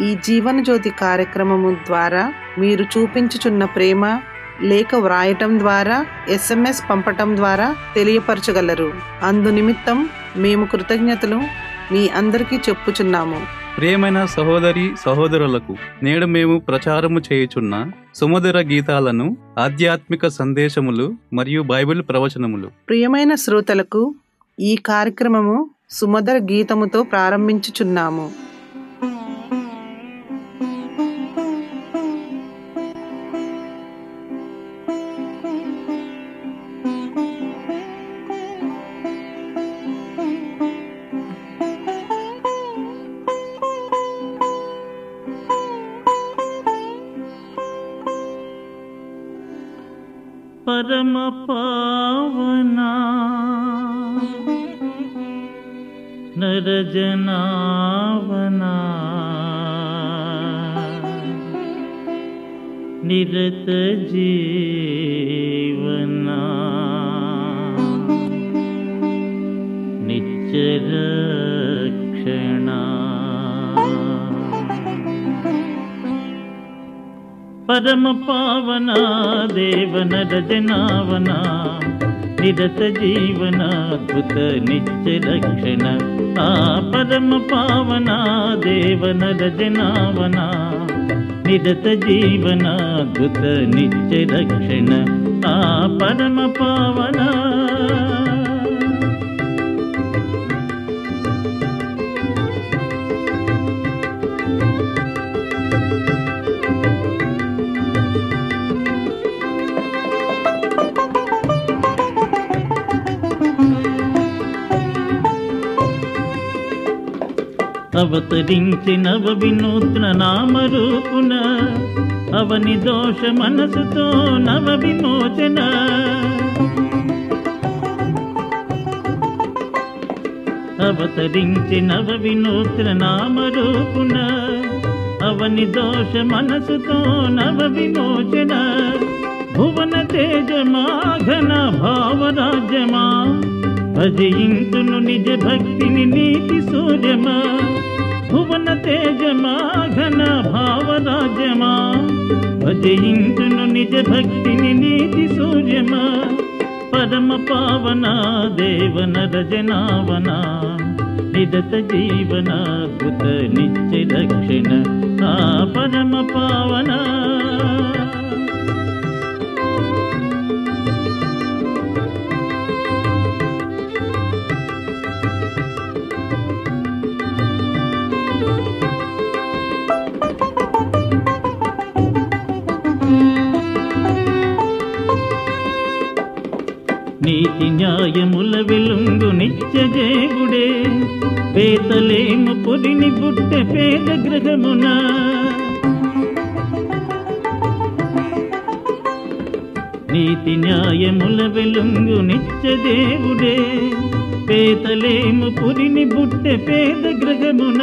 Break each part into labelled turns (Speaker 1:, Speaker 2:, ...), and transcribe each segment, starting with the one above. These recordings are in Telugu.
Speaker 1: ఈ జీవన జ్యోతి కార్యక్రమము ద్వారా మీరు చూపించుచున్న ప్రేమ లేఖ వ్రాయటం ద్వారా ఎస్ఎంఎస్ పంపటం ద్వారా తెలియపరచగలరు. అందు నిమిత్తం మేము కృతజ్ఞతలు మీ అందరికీ చెప్పుచున్నాము.
Speaker 2: ప్రియమైన సహోదరి సహోదరులకు నేడు మేము ప్రచారము చేయుచున్న సుమధుర గీతాలను ఆధ్యాత్మిక సందేశములు మరియు బైబిల్ ప్రవచనములు.
Speaker 1: ప్రియమైన శ్రోతలకు ఈ కార్యక్రమము సుమధుర గీతముతో ప్రారంభించుచున్నాము.
Speaker 3: परमपावना नरजनावना नर निरत जी। పరమ పావన దేవన రజనావన నిరత జీవన అద్భుత నిత్య రక్షణ. ఆ పరమ పావన దేవన రజనావన నిరత జీవన అద్భుత నిత్య రక్షణ. ఆ పరమ పావన. అవతరించి నవ వినూత్న నామరూపున అవని దోష మనసుతో నవ విమోచన అవతరించి నవ వినూత్న నామరూపున అవని దోష మనసుతో నవ విమోచన భువన తేజమా ఘన భావరాజ్యమా భజయింతును నిజ భక్తిని నీతి సూర్యమా. భువన తేజమా ఘన భావరాజ్యమా భజయింతును నిజ భక్తిని నీతి సూర్యమా పరమ పావన దేవన రజనావన నిదత జీవన అద్భుత నిత్య రక్షణ ఆ పరమ పావనా. నీతి న్యాయముల వెలుంగు నిత్య దేవుడే పేతలేము పొదిని పుట్టె పేద గ్రహమున. నీతి న్యాయముల వెలుంగు నిత్య దేవుడే. పేతలేము పురిని బుట్టె పేద గ్రహమున.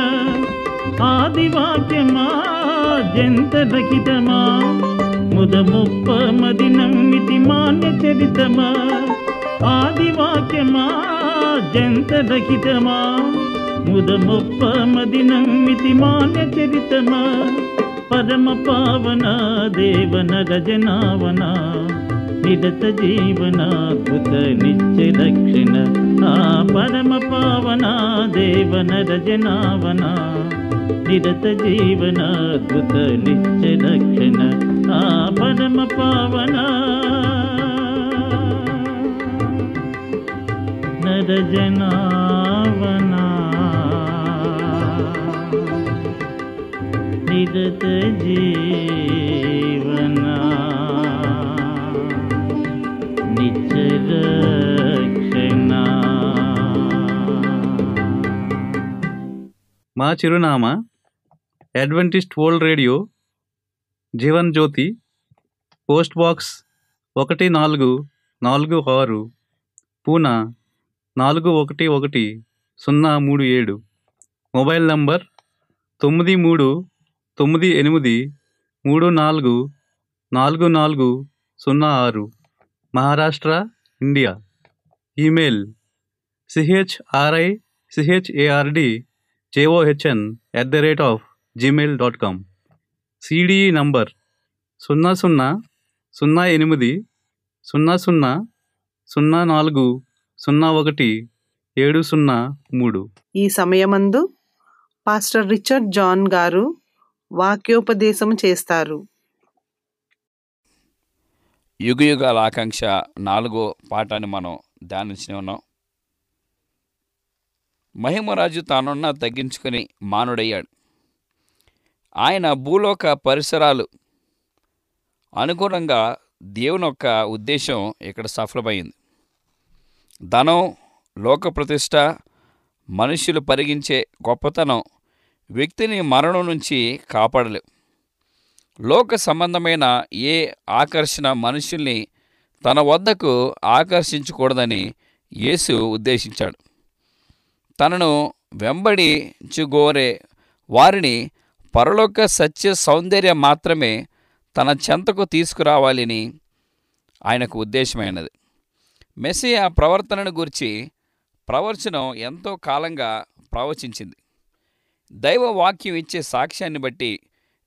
Speaker 3: ఆదివాక్యమా జంత రహితమా ముదముప్ప మది నమ్మితి మాన్య చరితమా? ఆదివాక్యమా జంత రహితమా ముదముప్ప మది నమ్మితి మాన్య చరితమా పరమ పావన దేవన రజనావన నిరత జీవనాద్భుత నిత్య రక్షణ ఆ పరమ పావన దేవన రజనావన నిరత జీవనాద్భుత నిత్య రక్షణ ఆ పరమ పావన నరజనావనా జీవనా నిత్య
Speaker 2: మా చిరునామా Adventist World Radio Jeevan Jyothi post box ఒకటి నాలుగు నాలుగు ఆరు పూనా నాలుగు ఒకటి ఒకటి సున్నా మూడు ఏడు. మొబైల్ నంబర్ తొమ్మిది మూడు తొమ్మిది ఎనిమిది మూడు నాలుగు నాలుగు నాలుగు సున్నా ఆరు. Maharashtra India. Email CHRI CHARD JOHN at the rate of Gmail dot com CDE number సున్నా సున్నా సున్నా ఎనిమిది సున్నా సున్నా సున్నా నాలుగు సున్నా ఒకటి ఏడు సున్నా మూడు.
Speaker 1: ఈ సమయమందు పాస్టర్ రిచర్డ్ జాన్ గారు వాక్యోపదేశం చేస్తారు.
Speaker 4: యుగయుగాల ఆకాంక్ష నాలుగో పాఠాన్ని మనం ధ్యానించి ఉన్నాం. మహిమరాజు తానున్న తగ్గించుకుని మానుడయ్యాడు. ఆయన భూలోక పరిసరాలు. అనుగుణంగా దేవుని యొక్క ఉద్దేశం ఇక్కడ సఫలమైంది. ధనం లోక ప్రతిష్ట మనుషులు పరిగించే గొప్పతనం వ్యక్తిని మరణం నుంచి కాపాడలేవు లోక సంబంధమైన ఏ ఆకర్షణ మనుషుల్ని తన వద్దకు ఆకర్షించకూడదని యేసు ఉద్దేశించాడు. తనను వెంబడించుగోరే వారిని పరలోక సత్య సౌందర్యం మాత్రమే తన చెంతకు తీసుకురావాలని ఆయనకు ఉద్దేశమైనది. మెస్సియా ప్రవర్తనను గురించి ప్రవచనం ఎంతో కాలంగా ప్రవచించింది. దైవ వాక్యం ఇచ్చే సాక్ష్యాన్ని బట్టి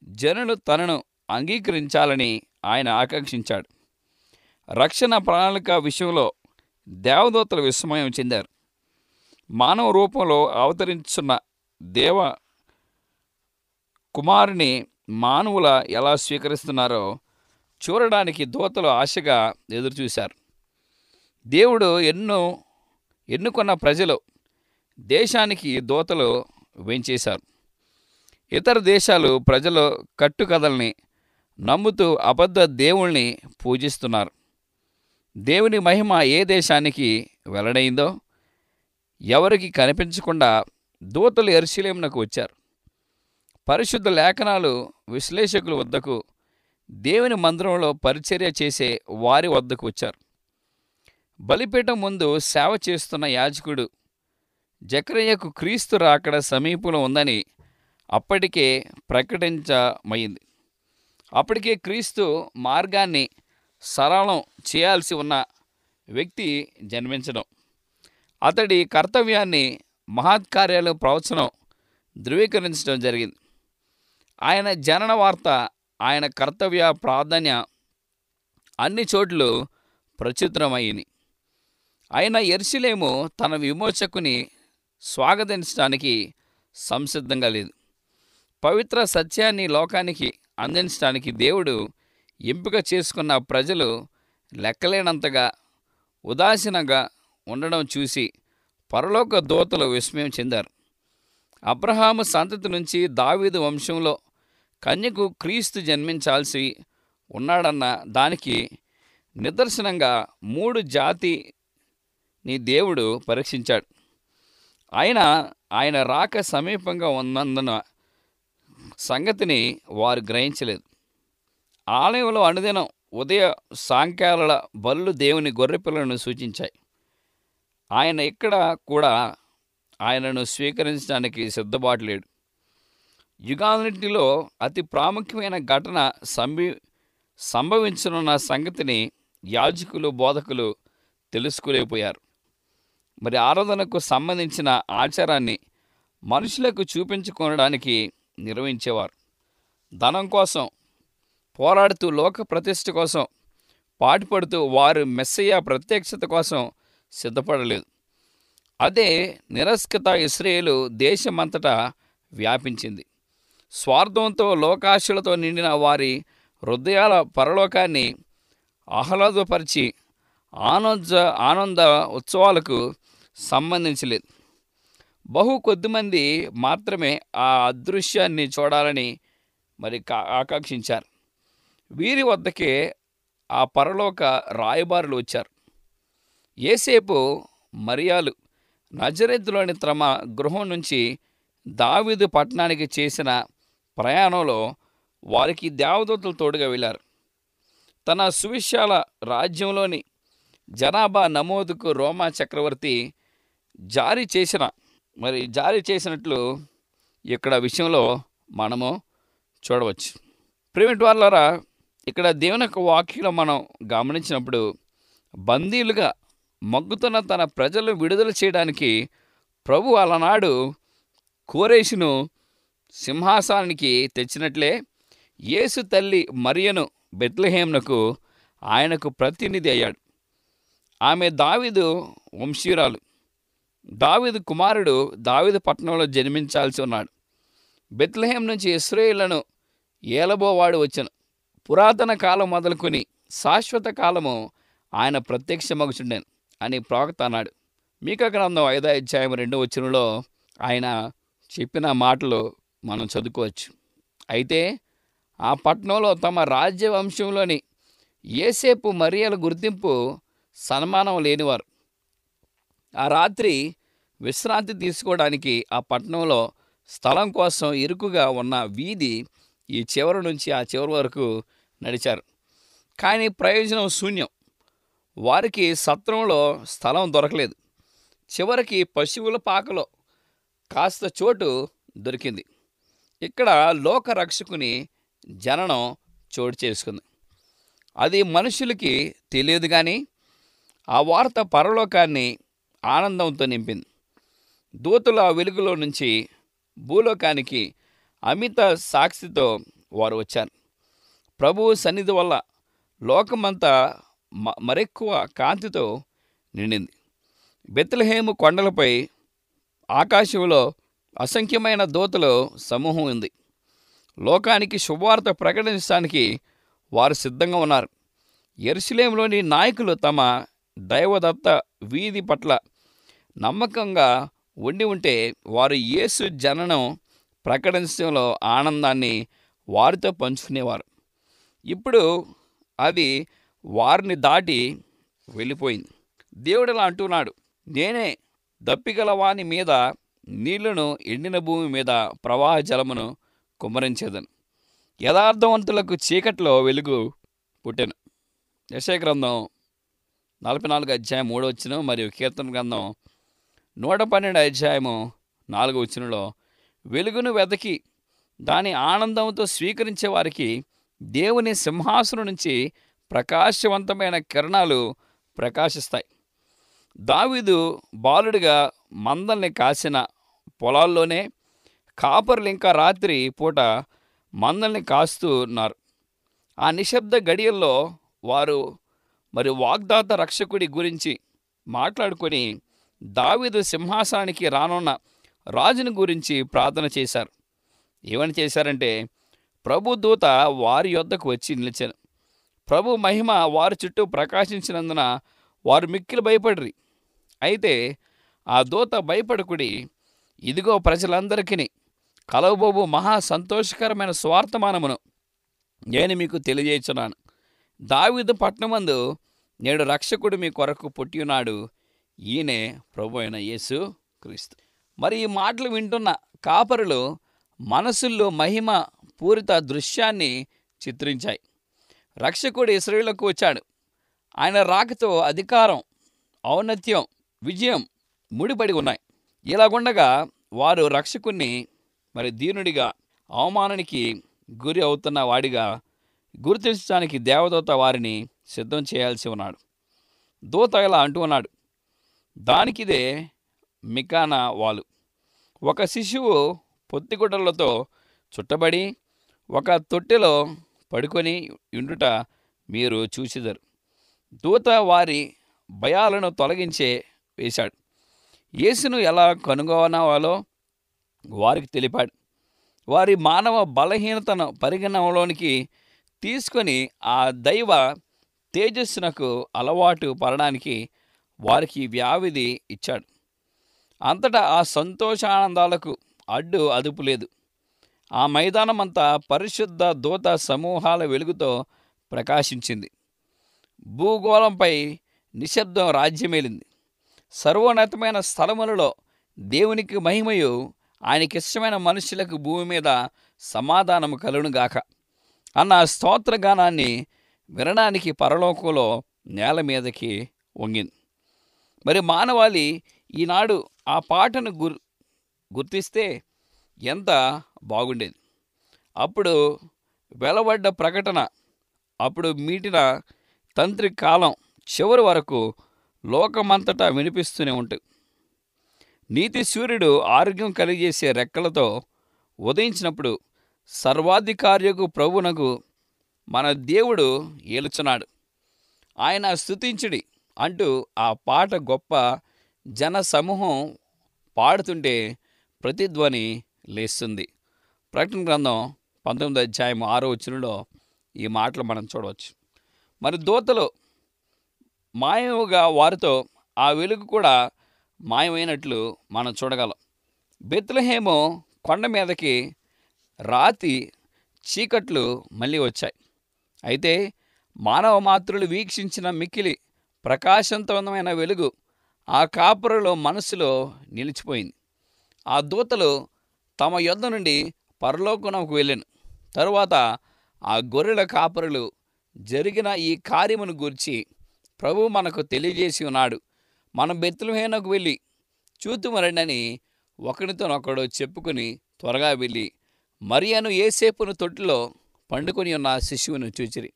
Speaker 4: జనులు తనను అంగీకరించాలని ఆయన ఆకాంక్షించాడు. రక్షణ ప్రణాళిక విషయంలో దేవదూతలు విస్మయం చెందారు. మానవ రూపంలో అవతరించున్న దేవ కుమారుని మానవుల ఎలా స్వీకరిస్తున్నారో చూడడానికి దూతలు ఆశగా ఎదురుచూశారు. దేవుడు ఎన్నో ఎన్నుకున్న ప్రజలు దేశానికి దూతలు వెంచేశారు. ఇతర దేశాలు ప్రజలు కట్టుకథల్ని నమ్ముతూ అబద్ధ దేవుణ్ణి పూజిస్తున్నారు. దేవుని మహిమ ఏ దేశానికి వెల్లడైందో ఎవరికి కనిపించకుండా దూతలు ఎరుశీలేమునకు వచ్చారు. పరిశుద్ధ లేఖనాలు విశ్లేషకుల వద్దకు దేవుని మందిరంలో పరిచర్య చేసే వారి వద్దకు వచ్చారు. బలిపీఠం ముందు సేవ చేస్తున్న యాజకుడు జక్రయ్యకు క్రీస్తు రాకడ సమీపంలో ఉందని అప్పటికే ప్రకటించమైంది అప్పటికే క్రీస్తు మార్గాన్ని సరళం చేయాల్సి ఉన్న వ్యక్తి జన్మించడం అతడి కర్తవ్యాన్ని మహత్కార్యాలు ప్రవచనం ధృవీకరించడం జరిగింది. ఆయన జనన వార్త ఆయన కర్తవ్య ప్రాధాన్య అన్ని చోట్లు ప్రచురితమైంది. అయిన ఎర్సిలేము తన విమోచకుని స్వాగతించడానికి సంసిద్ధంగా లేదు. పవిత్ర సత్యాన్ని లోకానికి అందించడానికి దేవుడు ఎంపిక చేసుకున్న ప్రజలు లెక్కలేనంతగా ఉదాసీనంగా ఉండడం చూసి పరలోక దూతలు విస్మయం చెందారు. అబ్రహాము సంతతి నుంచి దావీదు వంశంలో కన్యకు క్రీస్తు జన్మించాల్సి ఉన్నాడన్న దానికి నిదర్శనంగా మూడు జాతి నీ దేవుడు పరీక్షించాడు. ఆయన ఆయన రాక సమీపంగా ఉన్నందున సంగతిని వారు గ్రహించలేదు. ఆలయంలో అనుదినం ఉదయ సాయంకాల బల్లు దేవుని గొర్రెపిల్లను సూచించాయి. ఆయన ఇక్కడ కూడా ఆయనను స్వీకరించడానికి సిద్ధపాటు లేడు. యుగాలన్నింటిలో అతి ప్రాముఖ్యమైన ఘటన సంభి సంభవించనున్న సంగతిని యాజకులు బోధకులు తెలుసుకోలేకపోయారు. మరి ఆరాధనకు సంబంధించిన ఆచారాన్ని మనుషులకు చూపించుకోవడానికి నిర్వహించేవారు. ధనం కోసం పోరాడుతూ లోక ప్రతిష్ట కోసం పాటుపడుతూ వారు మెస్సయ్య ప్రత్యక్షత కోసం సిద్ధపడలేదు. అదే నిరస్కత ఇస్రేలు దేశమంతటా వ్యాపించింది. స్వార్థంతో లోకాశలతో నిండిన వారి హృదయాల పరలోకాన్ని ఆహ్లాదపరిచి ఆనంద ఆనంద ఉత్సవాలకు సంబంధించలేదు. బహు కొద్దిమంది మాత్రమే ఆ అదృశ్యాన్ని చూడాలని మరి కా- ఆకాంక్షించారు. వీరి వద్దకే ఆ పరలోక రాయబారులు వచ్చారు. ఏసేపు మరియాలు నజరెద్దులోని తమ గృహం నుంచి దావీదు పట్టణానికి చేసిన ప్రయాణంలో వారికి దేవదూతలు తోడుగా వెళ్ళారు. తన సువిశాల రాజ్యంలోని జనాభా నమోదుకు రోమా చక్రవర్తి జారీ చేసిన మరి జారీ చేసినట్లు ఇక్కడ విషయంలో మనము చూడవచ్చు. ప్రేమిటి వాళ్ళారా ఇక్కడ దేవుని యొక్క వాక్యంలో మనం గమనించినప్పుడు బందీలుగా మగ్గుతున్న తన ప్రజలను విడుదల చేయడానికి ప్రభు అలనాడు కోరేషును సింహాసనానికి తెచ్చినట్లే యేసు తల్లి మరియను బెత్లహేమునకు ఆయనకు ప్రతినిధి అయ్యాడు. ఆమె దావీదు వంశీరాలు దావిదు కుమారుడు దావిదు పట్టణంలో జన్మించాల్సి ఉన్నాడు. బెత్లహేం నుంచి ఇస్రాయేళ్ళను ఏలబోవాడు వచ్చను. పురాతన కాలం మొదలుకొని శాశ్వత కాలము ఆయన ప్రత్యక్షమగుచుండెను అని ప్రవక్త అన్నాడు. మీక గ్రంథం ఐదో అధ్యాయం రెండో వచ్చినలో ఆయన చెప్పిన మాటలు మనం చదువుకోవచ్చు. అయితే ఆ పట్టణంలో తమ రాజ్యవంశంలోని ఏసేపు మరియల గుర్తింపు సన్మానం లేనివారు. ఆ రాత్రి విశ్రాంతి తీసుకోవడానికి ఆ పట్టణంలో స్థలం కోసం ఇరుకుగా ఉన్న వీధి ఈ చివరి నుంచి ఆ చివరి వరకు నడిచారు. కానీ ప్రయోజనం శూన్యం. వారికి సత్రంలో స్థలం దొరకలేదు. చివరికి పశువుల పాకలో కాస్త చోటు దొరికింది. ఇక్కడ లోక రక్షకుని జననం చోటు చేసుకుంది. అది మనుషులకి తెలియదు కానీ ఆ వార్త పరలోకాన్ని ఆనందంతో నింపింది. దూతల వెలుగులో నుంచి భూలోకానికి అమిత సాక్షితో వారు వచ్చారు. ప్రభువు సన్నిధి వల్ల లోకమంతా మ- మరెక్కువ కాంతితో నిండింది. బెత్లహేము కొండలపై ఆకాశంలో అసంఖ్యమైన దూతలు సమూహం ఉంది. లోకానికి శుభవార్త ప్రకటించడానికి వారు సిద్ధంగా ఉన్నారు. ఎరుసలేంలోని నాయకులు తమ దైవదత్త వీధి పట్ల నమ్మకంగా ఉండి ఉంటే వారు యేసు జననం ప్రకటించడంలో ఆనందాన్ని వారితో పంచుకునేవారు. ఇప్పుడు అది వారిని దాటి వెళ్ళిపోయింది. దేవుడు ఇలా అంటున్నాడు నేనే దప్పిగలవాని మీద నీళ్ళను ఎండిన భూమి మీద ప్రవాహ జలమును కుమ్మరించేదను. యథార్థవంతులకు చీకట్లో వెలుగు పుట్టాను. యశయ గ్రంథం నలభై నాలుగు అధ్యాయం మూడో వచ్చిన మరియు కీర్తన గ్రంథం నూట పన్నెండు అధ్యాయము నాలుగో వచ్చినలో వెలుగును వెతకి దాని ఆనందంతో స్వీకరించే వారికి దేవుని సింహాసనం నుంచి ప్రకాశవంతమైన కిరణాలు ప్రకాశిస్తాయి. దావీదు బాలుడిగా మందల్ని కాసిన పొలాల్లోనే కాపర్లు ఇంకా రాత్రి పూట మందల్ని కాస్తూ ఉన్నారు. ఆ నిశ్శబ్ద గడియల్లో వారు మరి వాగ్దాత రక్షకుడి గురించి మాట్లాడుకొని దావీదు సింహాసనానికి రానున్న రాజుని గురించి ప్రార్థన చేశారు. ఏమని చేశారంటే ప్రభు దూత వారి యొద్దకు వచ్చి నిలిచాను. ప్రభు మహిమ వారి చుట్టూ ప్రకాశించినందున వారు మిక్కిలు భయపడ్రి. అయితే ఆ దూత భయపడకుడి ఇదిగో ప్రజలందరికీ కలవబోబు మహా సంతోషకరమైన స్వార్థమానమును నేను మీకు తెలియజేస్తున్నాను దావిదు పట్నమందు నేడు రక్షకుడు మీ కొరకు పుట్టియున్నాడు. ఈయనే ప్రభు అయిన యేసు క్రీస్తు. మరి ఈ మాటలు వింటున్న కాపరులు మనసుల్లో మహిమ పూరిత దృశ్యాన్ని చిత్రించాయి. రక్షకుడు ఇస్రాయేలుకు వచ్చాడు. ఆయన రాకతో అధికారం ఔన్నత్యం విజయం ముడిపడి ఉన్నాయి. ఇలాగుండగా వారు రక్షకుణ్ణి మరి దీనుడిగా అవమానానికి గురి అవుతున్న వాడిగా గుర్తించడానికి దేవదూత వారిని సిద్ధం చేయాల్సి ఉన్నాడు. దూత ఇలా అంటూ ఉన్నాడు దానికిదే మికానా వాలు. ఒక శిశువు పొత్తిగుడ్డలతో చుట్టబడి ఒక తొట్టెలో పడుకొని ఉండుట మీరు చూసిదరు. దూత వారి భయాలను తొలగించే వేశాడు. యేసును ఎలా కనుగొనవాలో వారికి తెలిపాడు. వారి మానవ బలహీనతను పరిగణనలోనికి తీసుకొని ఆ దైవ తేజస్సునకు అలవాటు పడడానికి వారికి వ్యావిధి ఇచ్చాడు. అంతటా ఆ సంతోషానందాలకు అడ్డు అదుపు లేదు. ఆ మైదానమంతా పరిశుద్ధ దూత సమూహాల వెలుగుతో ప్రకాశించింది. భూగోళంపై నిశ్శబ్దం రాజ్యమేలింది. సర్వోన్నతమైన స్థలములలో దేవునికి మహిమయు ఆయనకిష్టమైన మనుషులకు భూమి మీద సమాధానము కలుగునుగాక. అన్న స్తోత్రగానాన్ని వినడానికి పరలోకంలో నేల మీదకి వంగింది. మరి మానవాళి ఈనాడు ఆ పాటను గుర్ గుర్తిస్తే ఎంత బాగుండేది. అప్పుడు వెలవడ్డ ప్రకటన అప్పుడు మీటిన తంత్రి కాలం చివరి వరకు లోకమంతటా వినిపిస్తూనే ఉంటుంది నీతి సూర్యుడు ఆరోగ్యం కలిగజేసే రెక్కలతో ఉదయించినప్పుడు సర్వాధికార్యకు ప్రభునకు మన దేవుడు ఏలుచున్నాడు. ఆయన స్థుతించుడి అంటూ ఆ పాట గొప్ప జన సమూహం పాడుతుంటే ప్రతిధ్వని లేస్తుంది. ప్రకటన గ్రంథం పంతొమ్మిది అధ్యాయం ఆరో వచనంలో ఈ మాటలు మనం చూడవచ్చు. మరి దూతలు మాయముగా వారితో ఆ వెలుగు కూడా మాయమైనట్లు మనం చూడగలం. బెత్లహేము కొండ మీదకి రాతి చీకట్లు మళ్ళీ వచ్చాయి. అయితే మానవ మాతృలు వీక్షించిన మిక్కిలి ప్రకాశవంతమైన వెలుగు ఆ కాపురలో మనసులో నిలిచిపోయింది. ఆ దూతలు తమ యొద్ద నుండి పరలోకనకు వెళ్ళాను తరువాత ఆ గొర్రెల కాపరులు జరిగిన ఈ కార్యమును గూర్చి ప్రభు మనకు తెలియజేసి ఉన్నాడు. మనం బెత్తులహేనకు వెళ్ళి చూతుమరండని ఒకరితోనొకడు చెప్పుకుని త్వరగా వెళ్ళి మరియను ఏసేపును తొట్టిలో పండుకొని ఉన్న శిశువును చూచిరి.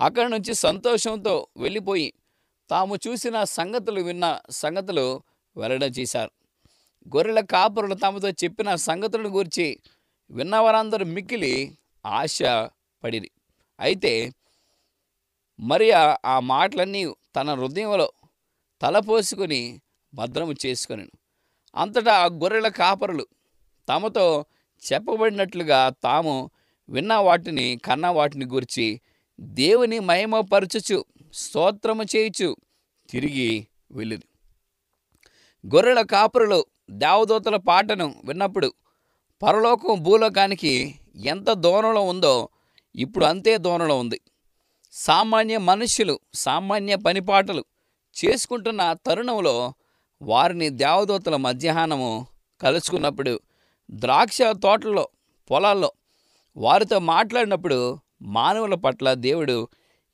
Speaker 4: అక్కడి నుంచి సంతోషంతో వెళ్ళిపోయి తాము చూసిన సంగతులు విన్న సంగతులు వెల్లడ చేశారు. గొర్రెల కాపరులు తమతో చెప్పిన సంగతులను గురించి విన్నవారందరూ మిక్కిలి ఆశ పడిరి అయితే మరియా ఆ మాటలన్నీ తన హృదయంలో తలపోసుకొని భద్రము చేసుకొని అంతటా ఆ గొర్రెల కాపరులు తమతో చెప్పబడినట్లుగా తాము విన్న వాటిని కన్న వాటిని గురించి దేవుని మహిమపరచుచు స్తోత్రము చేయుచు తిరిగి వెళ్ళింది. గొర్రెల కాపురులు దేవదూతల పాటను విన్నప్పుడు పరలోకం భూలోకానికి ఎంత దూరంలో ఉందో ఇప్పుడు అంతే దూరంలో ఉంది. సామాన్య మనుష్యులు సామాన్య పనిపాటలు చేసుకుంటున్న తరుణంలో వారిని దేవదూతల మధ్యాహ్నము కలుసుకున్నప్పుడు ద్రాక్ష తోటల్లో పొలాల్లో వారితో మాట్లాడినప్పుడు మానవుల పట్ల దేవుడు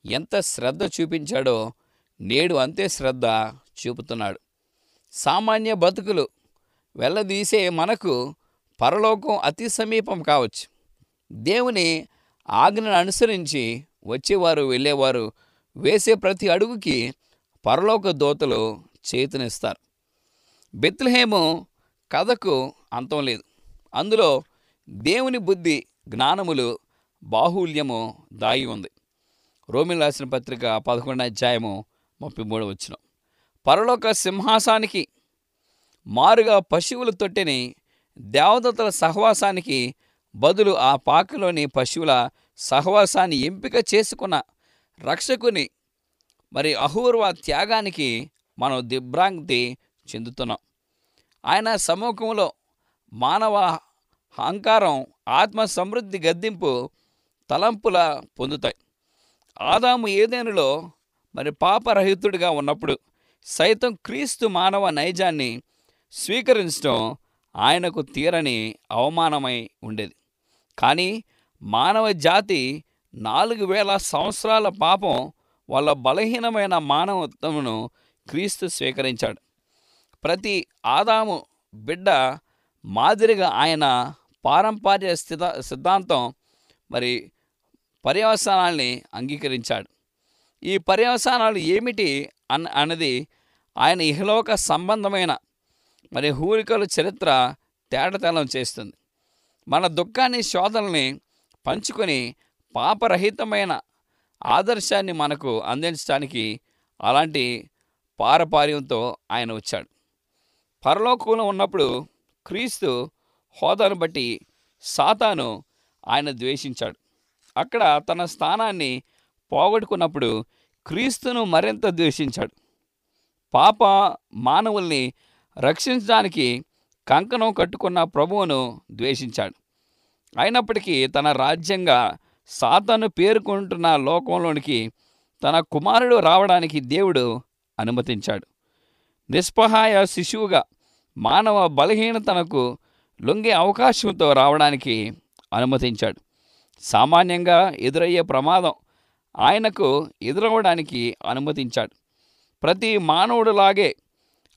Speaker 4: ఎంత శ్రద్ధ చూపించాడో నేడు అంతే శ్రద్ధ చూపుతున్నాడు. సామాన్య బతుకులు వెళ్ళదీసే మనకు పరలోకం అతి సమీపం కావచ్చు. దేవుని ఆజ్ఞను అనుసరించి వచ్చేవారు వెళ్ళేవారు వేసే ప్రతి అడుగుకి పరలోక దోతలు చేతునిస్తారు. బెత్లహేము కథకు అంతం లేదు. అందులో దేవుని బుద్ధి జ్ఞానములు బాహుల్యము దాగి ఉంది. రోమిల్ రాసిన పత్రిక పదకొండు అధ్యాయము ముప్పై మూడు వచ్చిన. పరలోక సింహాసానికి మారుగా పశువుల తొట్టెని దేవదత్తల సహవాసానికి బదులు ఆ పాకలోని పశువుల సహవాసాన్ని ఎంపిక చేసుకున్న రక్షకుని మరి అహూర్వ త్యాగానికి మనం దిభ్రాంతి చెందుతున్నాం. ఆయన సముఖంలో మానవ అహంకారం ఆత్మ సమృద్ధి గద్దింపు తలంపుల పొందుతాయి. ఆదాము ఏదేనులో మరి పాపరహితుడిగా ఉన్నప్పుడు సైతం క్రీస్తు మానవ నైజాన్ని స్వీకరించడం ఆయనకు తీరని అవమానమై ఉండేది. కానీ మానవ జాతి నాలుగు వేల సంవత్సరాల పాపం వాళ్ళ బలహీనమైన మానవత్వమును క్రీస్తు స్వీకరించాడు. ప్రతి ఆదాము బిడ్డ మాదిరిగా ఆయన పారంపర్య స్థిత సిద్ధాంతం మరి పర్యవసానాల్ని అంగీకరించాడు. ఈ పర్యవసానాలు ఏమిటి అన్ అన్నది ఆయన ఇహలోక సంబంధమైన మరి హూరికల చరిత్ర తేటతెల్లం చేస్తుంది. మన దుఃఖాన్ని శోధనల్ని పంచుకొని పాపరహితమైన ఆదర్శాన్ని మనకు అందించడానికి అలాంటి పారపార్యంతో ఆయన వచ్చాడు. పరలోకంలో ఉన్నప్పుడు క్రీస్తు హోదాను బట్టి సాతాను ఆయన ద్వేషించాడు. అక్కడ తన స్థానాన్ని పోగొట్టుకున్నప్పుడు క్రీస్తును మరింత ద్వేషించాడు. పాప మానవుల్ని రక్షించడానికి కంకణం కట్టుకున్న ప్రభువును ద్వేషించాడు. అయినప్పటికీ తన రాజ్యంగా సాతాను పేర్కొంటున్న లోకంలోనికి తన కుమారుడు రావడానికి దేవుడు అనుమతించాడు. నిస్పహాయ శిశువుగా మానవ బలహీనతనకు లొంగే అవకాశంతో రావడానికి అనుమతించాడు. సామాన్యంగా ఎదురయ్యే ప్రమాదం ఆయనకు ఎదురవ్వడానికి అనుమతించాడు. ప్రతి మానవుడిలాగే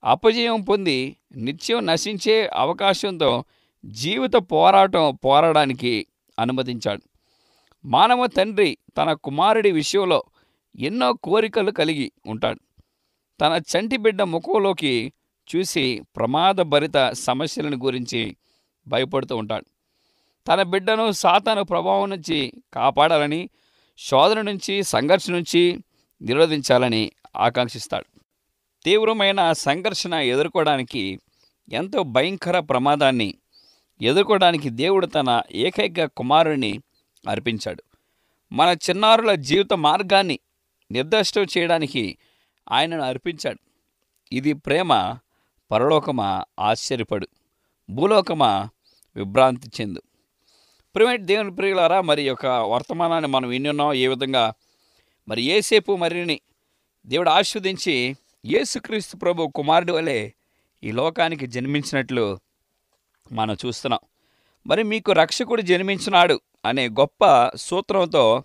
Speaker 4: అపజయం పొంది నిత్యం నశించే అవకాశంతో జీవిత పోరాటం పోరాడానికి అనుమతించాడు. మానవ తండ్రి తన కుమారుడి విషయంలో ఎన్నో కోరికలు కలిగి ఉంటాడు. తన చంటి బిడ్డ ముఖంలోకి చూసి ప్రమాదభరిత సమస్యలను గురించి భయపడుతూ ఉంటాడు. తన బిడ్డను సాతాను ప్రభావం నుంచి కాపాడాలని శోధన నుంచి సంఘర్షణ నుంచి నిరోధించాలని ఆకాంక్షిస్తాడు. తీవ్రమైన సంఘర్షణ ఎదుర్కోవడానికి ఎంతో భయంకర ప్రమాదాన్ని ఎదుర్కోవడానికి దేవుడు తన ఏకైక కుమారుని అర్పించాడు. మన చిన్నారుల జీవిత మార్గాన్ని నిర్దిష్టం చేయడానికి ఆయనను అర్పించాడు. ఇది ప్రేమ పరలోకమా ఆశ్చర్యపడు భూలోకమా విభ్రాంతి చెందు. ప్రిమేట్ దేవుని ప్రియులారా మరి యొక్క వర్తమానాన్ని మనం విన్నున్నాం ఏ విధంగా? మరి ఏసేపు మరిని దేవుడు ఆస్వాదించి యేసుక్రీస్తు ప్రభు కుమారుడి వలె ఈ లోకానికి జన్మించినట్లు మనం చూస్తున్నాం. మరి మీకు రక్షకుడు జన్మించినాడు అనే గొప్ప సూత్రంతో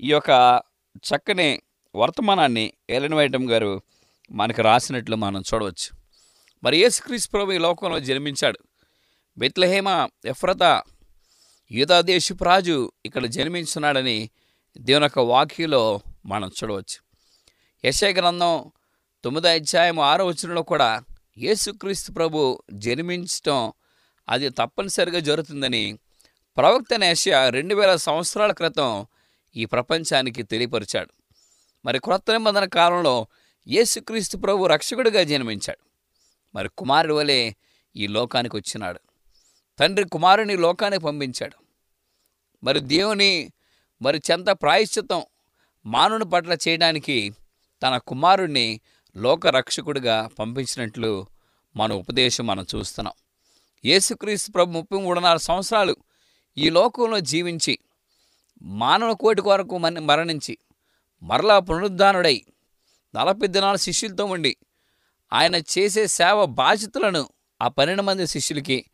Speaker 4: ఈ యొక్క చక్కని వర్తమానాన్ని ఎలెన్ వైటం గారు మనకు రాసినట్లు మనం చూడవచ్చు. మరి యేసుక్రీస్తు ప్రభు ఈ లోకంలో జన్మించాడు. బెత్లహేమ ఎఫ్రత యూదాదేశపు రాజు ఇక్కడ జన్మించున్నాడని దేవుని యొక్క వాక్యలో మనం చూడవచ్చు. యశయ గ్రంథం తొమ్మిదో అధ్యాయం ఆరో వచనంలో కూడా యేసుక్రీస్తు ప్రభు జన్మించటం అది తప్పనిసరిగా జరుగుతుందని ప్రవక్త నేషియా రెండు వేల సంవత్సరాల క్రితం ఈ ప్రపంచానికి తెలియపరిచాడు. మరి క్రొత్త నిబంధన కాలంలో యేసుక్రీస్తు ప్రభు రక్షకుడిగా జన్మించాడు. మరి కుమారుడు వలె ఈ లోకానికి వచ్చినాడు. తండ్రి కుమారుని లోకానికి పంపించాడు. మరి దేవుని మరి చెంత ప్రాయశ్చితం మానవుని పట్ల చేయడానికి తన కుమారుణ్ణి లోకరక్షకుడిగా పంపించినట్లు మన ఉపదేశం మనం చూస్తున్నాం. యేసుక్రీస్తు ప్రభు ముప్పై మూడున్నర సంవత్సరాలు ఈ లోకంలో జీవించి మానవ కోటి కొరకు మన మరణించి మరలా పునరుద్ధానుడై నలభై దినాల శిష్యులతో ఉండి ఆయన చేసే సేవ బాధ్యతలను ఆ పన్నెండు మంది శిష్యులకి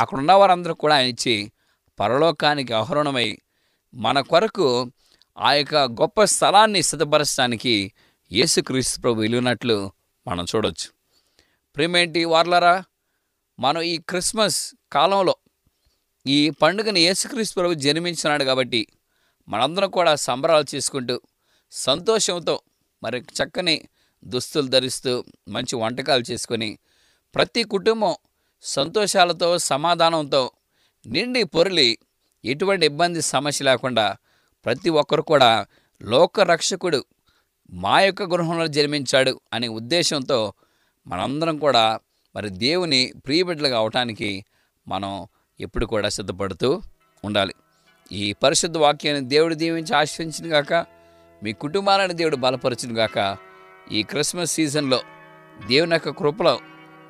Speaker 4: అక్కడ ఉన్న వారందరూ కూడా ఆయన ఇచ్చి పరలోకానికి ఆహరణమై మన కొరకు ఆ యొక్క గొప్ప స్థలాన్ని సిద్ధపరచడానికి యేసుక్రీస్తు ప్రభు వెళ్ళినట్లు మనం చూడొచ్చు. ప్రేమేంటి వార్లరా మనం ఈ క్రిస్మస్ కాలంలో ఈ పండుగను యేసుక్రీస్తు ప్రభు జన్మించినాడు కాబట్టి మనందరం కూడా సంబరాలు చేసుకుంటూ సంతోషంతో మరి చక్కని దుస్తులు ధరిస్తూ మంచి వంటకాలు చేసుకొని ప్రతి కుటుంబం సంతోషాలతో సమాధానంతో నిండి పొరలి ఎటువంటి ఇబ్బంది సమస్య లేకుండా ప్రతి ఒక్కరు కూడా లోక రక్షకుడు మా యొక్క గృహంలో జన్మించాడు అనే ఉద్దేశంతో మనందరం కూడా మరి దేవుని ప్రియబిడ్డలుగా అవటానికి మనం ఎప్పుడు కూడా సిద్ధపడుతూ ఉండాలి. ఈ పరిశుద్ధ వాక్యాన్ని దేవుడు దీవించి ఆశ్రయించిన గాక మీ కుటుంబాలను దేవుడు బలపరచును గాక ఈ క్రిస్మస్ సీజన్లో దేవుని యొక్క కృపలో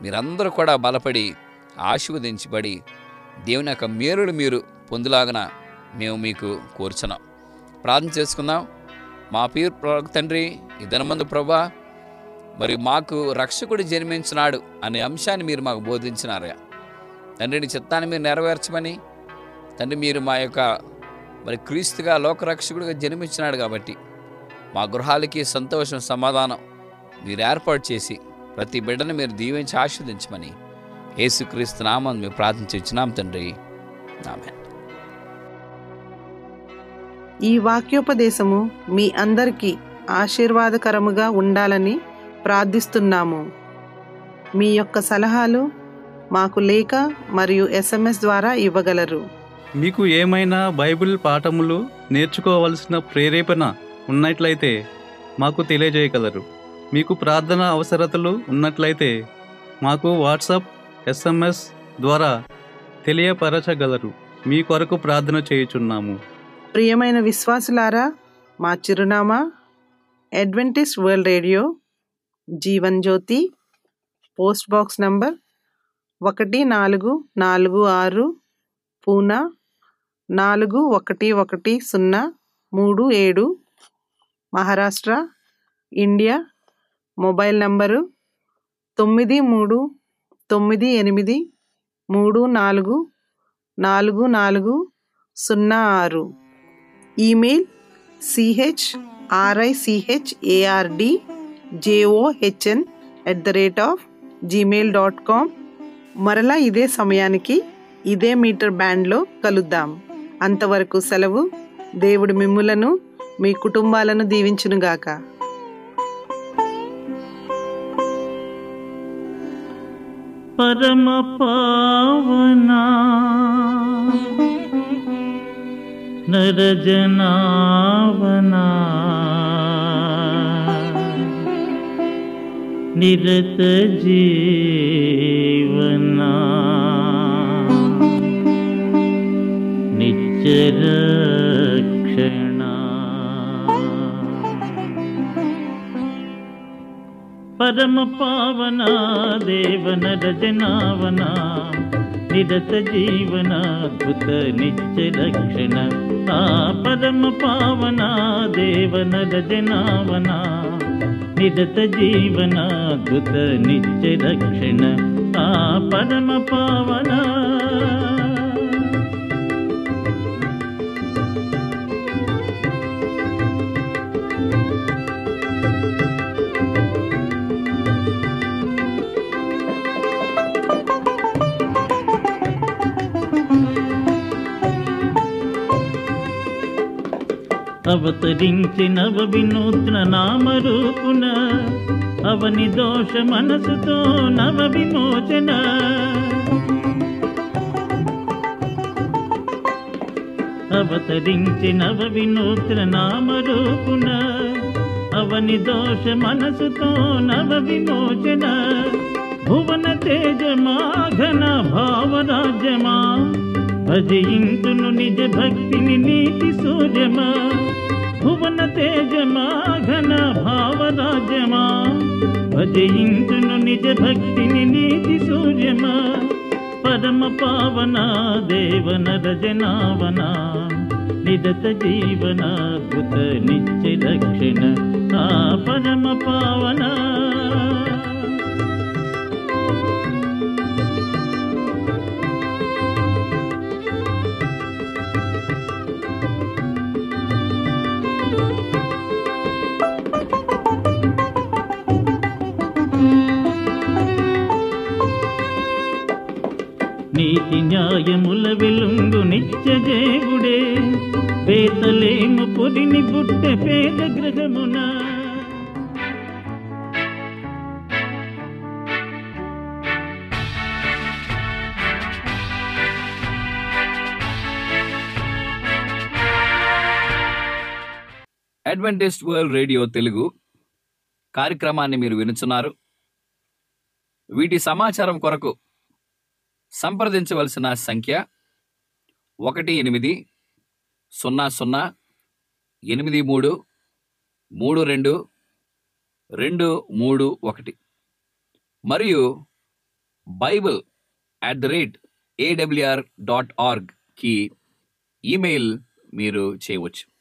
Speaker 4: మీరందరూ కూడా బలపడి ఆశీర్వదించబడి దేవుని యొక్క మేలులు మీరు పొందులాగన మేము మీకు కోరుచున్నాం. ప్రార్థన చేసుకుందాం. మా పేరు తండ్రి ఈ ప్రభా మరి మాకు రక్షకుడు జన్మించినాడు అనే అంశాన్ని మీరు మాకు బోధించినారయ్యా. తండ్రిని చిత్తాన్ని మీరు నెరవేర్చమని తండ్రి మీరు మా యొక్క మరి క్రీస్తుగా లోకరక్షకుడిగా జన్మించినాడు కాబట్టి మా గృహాలకి సంతోషం సమాధానం మీరు ఏర్పాటు చేసి ప్రతి బిడ్డను మీరు దీవించి ఆస్వాదించమని యేసుక్రీస్తు నామం మేము ప్రార్థించి ఇచ్చినాం తండ్రి. ఆమె
Speaker 1: ఈ వాక్యోపదేశము మీ అందరికీ ఆశీర్వాదకరముగా ఉండాలని ప్రార్థిస్తున్నాము. మీ యొక్క సలహాలు మాకు లేఖ మరియు ఎస్ఎంఎస్ ద్వారా ఇవ్వగలరు.
Speaker 2: మీకు ఏమైనా బైబిల్ పాఠములు నేర్చుకోవలసిన ప్రేరేపణ ఉన్నట్లయితే మాకు తెలియజేయగలరు. మీకు ప్రార్థన అవసరతలు ఉన్నట్లయితే మాకు వాట్సాప్ ఎస్ఎంఎస్ ద్వారా తెలియపరచగలరు. మీ కొరకు ప్రార్థన చేయుచున్నాము.
Speaker 1: ప్రియమైన విశ్వాసులారా మా చిరునామా Adventist World Radio Jeevan Jyothi post box number ఒకటి నాలుగు నాలుగు ఆరు పూనా నాలుగు ఒకటి ఒకటి సున్నా మూడు ఏడు మహారాష్ట్ర ఇండియా మొబైల్ నంబరు తొమ్మిది మూడు తొమ్మిది ఎనిమిది మూడు నాలుగు నాలుగు నాలుగు సున్నా ఆరు. Email CH RICH ARD JOHN at the rate of Gmail dot com మరలా ఇదే సమయానికి ఇదే మీటర్ బ్యాండ్లో కలుద్దాం. అంతవరకు సెలవు. దేవుడు మిమ్ములను మీ కుటుంబాలను దీవించునుగాక.
Speaker 3: परमपावना। नरजनावना। निरतजीवना जनावना పరమ పావన దేవన రజనావన నిరత జీవన కృత నిత్య రక్షణ ఆ పరమ పావన దేవన రజనావన నిరత జీవన కృత నిత్య రక్షణ ఆ పరమ పావన. అవతరించి నవ వినూత్న నామరూపున అవని దోష మనసుతో నవ విమోచన. అవతరించి నవ వినూత్న నామరూపున అవని దోష మనసుతో నవ విమోచన. భువన తేజమా ఘన భావరాజ్యమా భజయింతును నిజ భక్తిని నీతి సూర్యమా? భువన తేజమా? ఘన భావరాజ్యమా? భజయింతును నిజ భక్తిని నీతి సూర్యమా? పరమ పావన దేవన రజనావన? నిదత జీవన కృత నిత్య దక్షిణ. ఆ పరమ పావన నీతి న్యాయముల వెలుంగు నిత్య దేవుడే పేతలేము పొదిని పుట్టె పేద గ్రహమున.
Speaker 4: అడ్వెంటేజ్ వరల్డ్ రేడియో తెలుగు కార్యక్రమాన్ని మీరు వినుచున్నారు. వీటి సమాచారం కొరకు సంప్రదించవలసిన సంఖ్య ఒకటి ఎనిమిది సున్నా సున్నా ఎనిమిది మూడు మూడు రెండు రెండు మూడు ఒకటి. మరియు Bible at the rate AWR dot ఆర్గ్కి email మీరు చేయవచ్చు.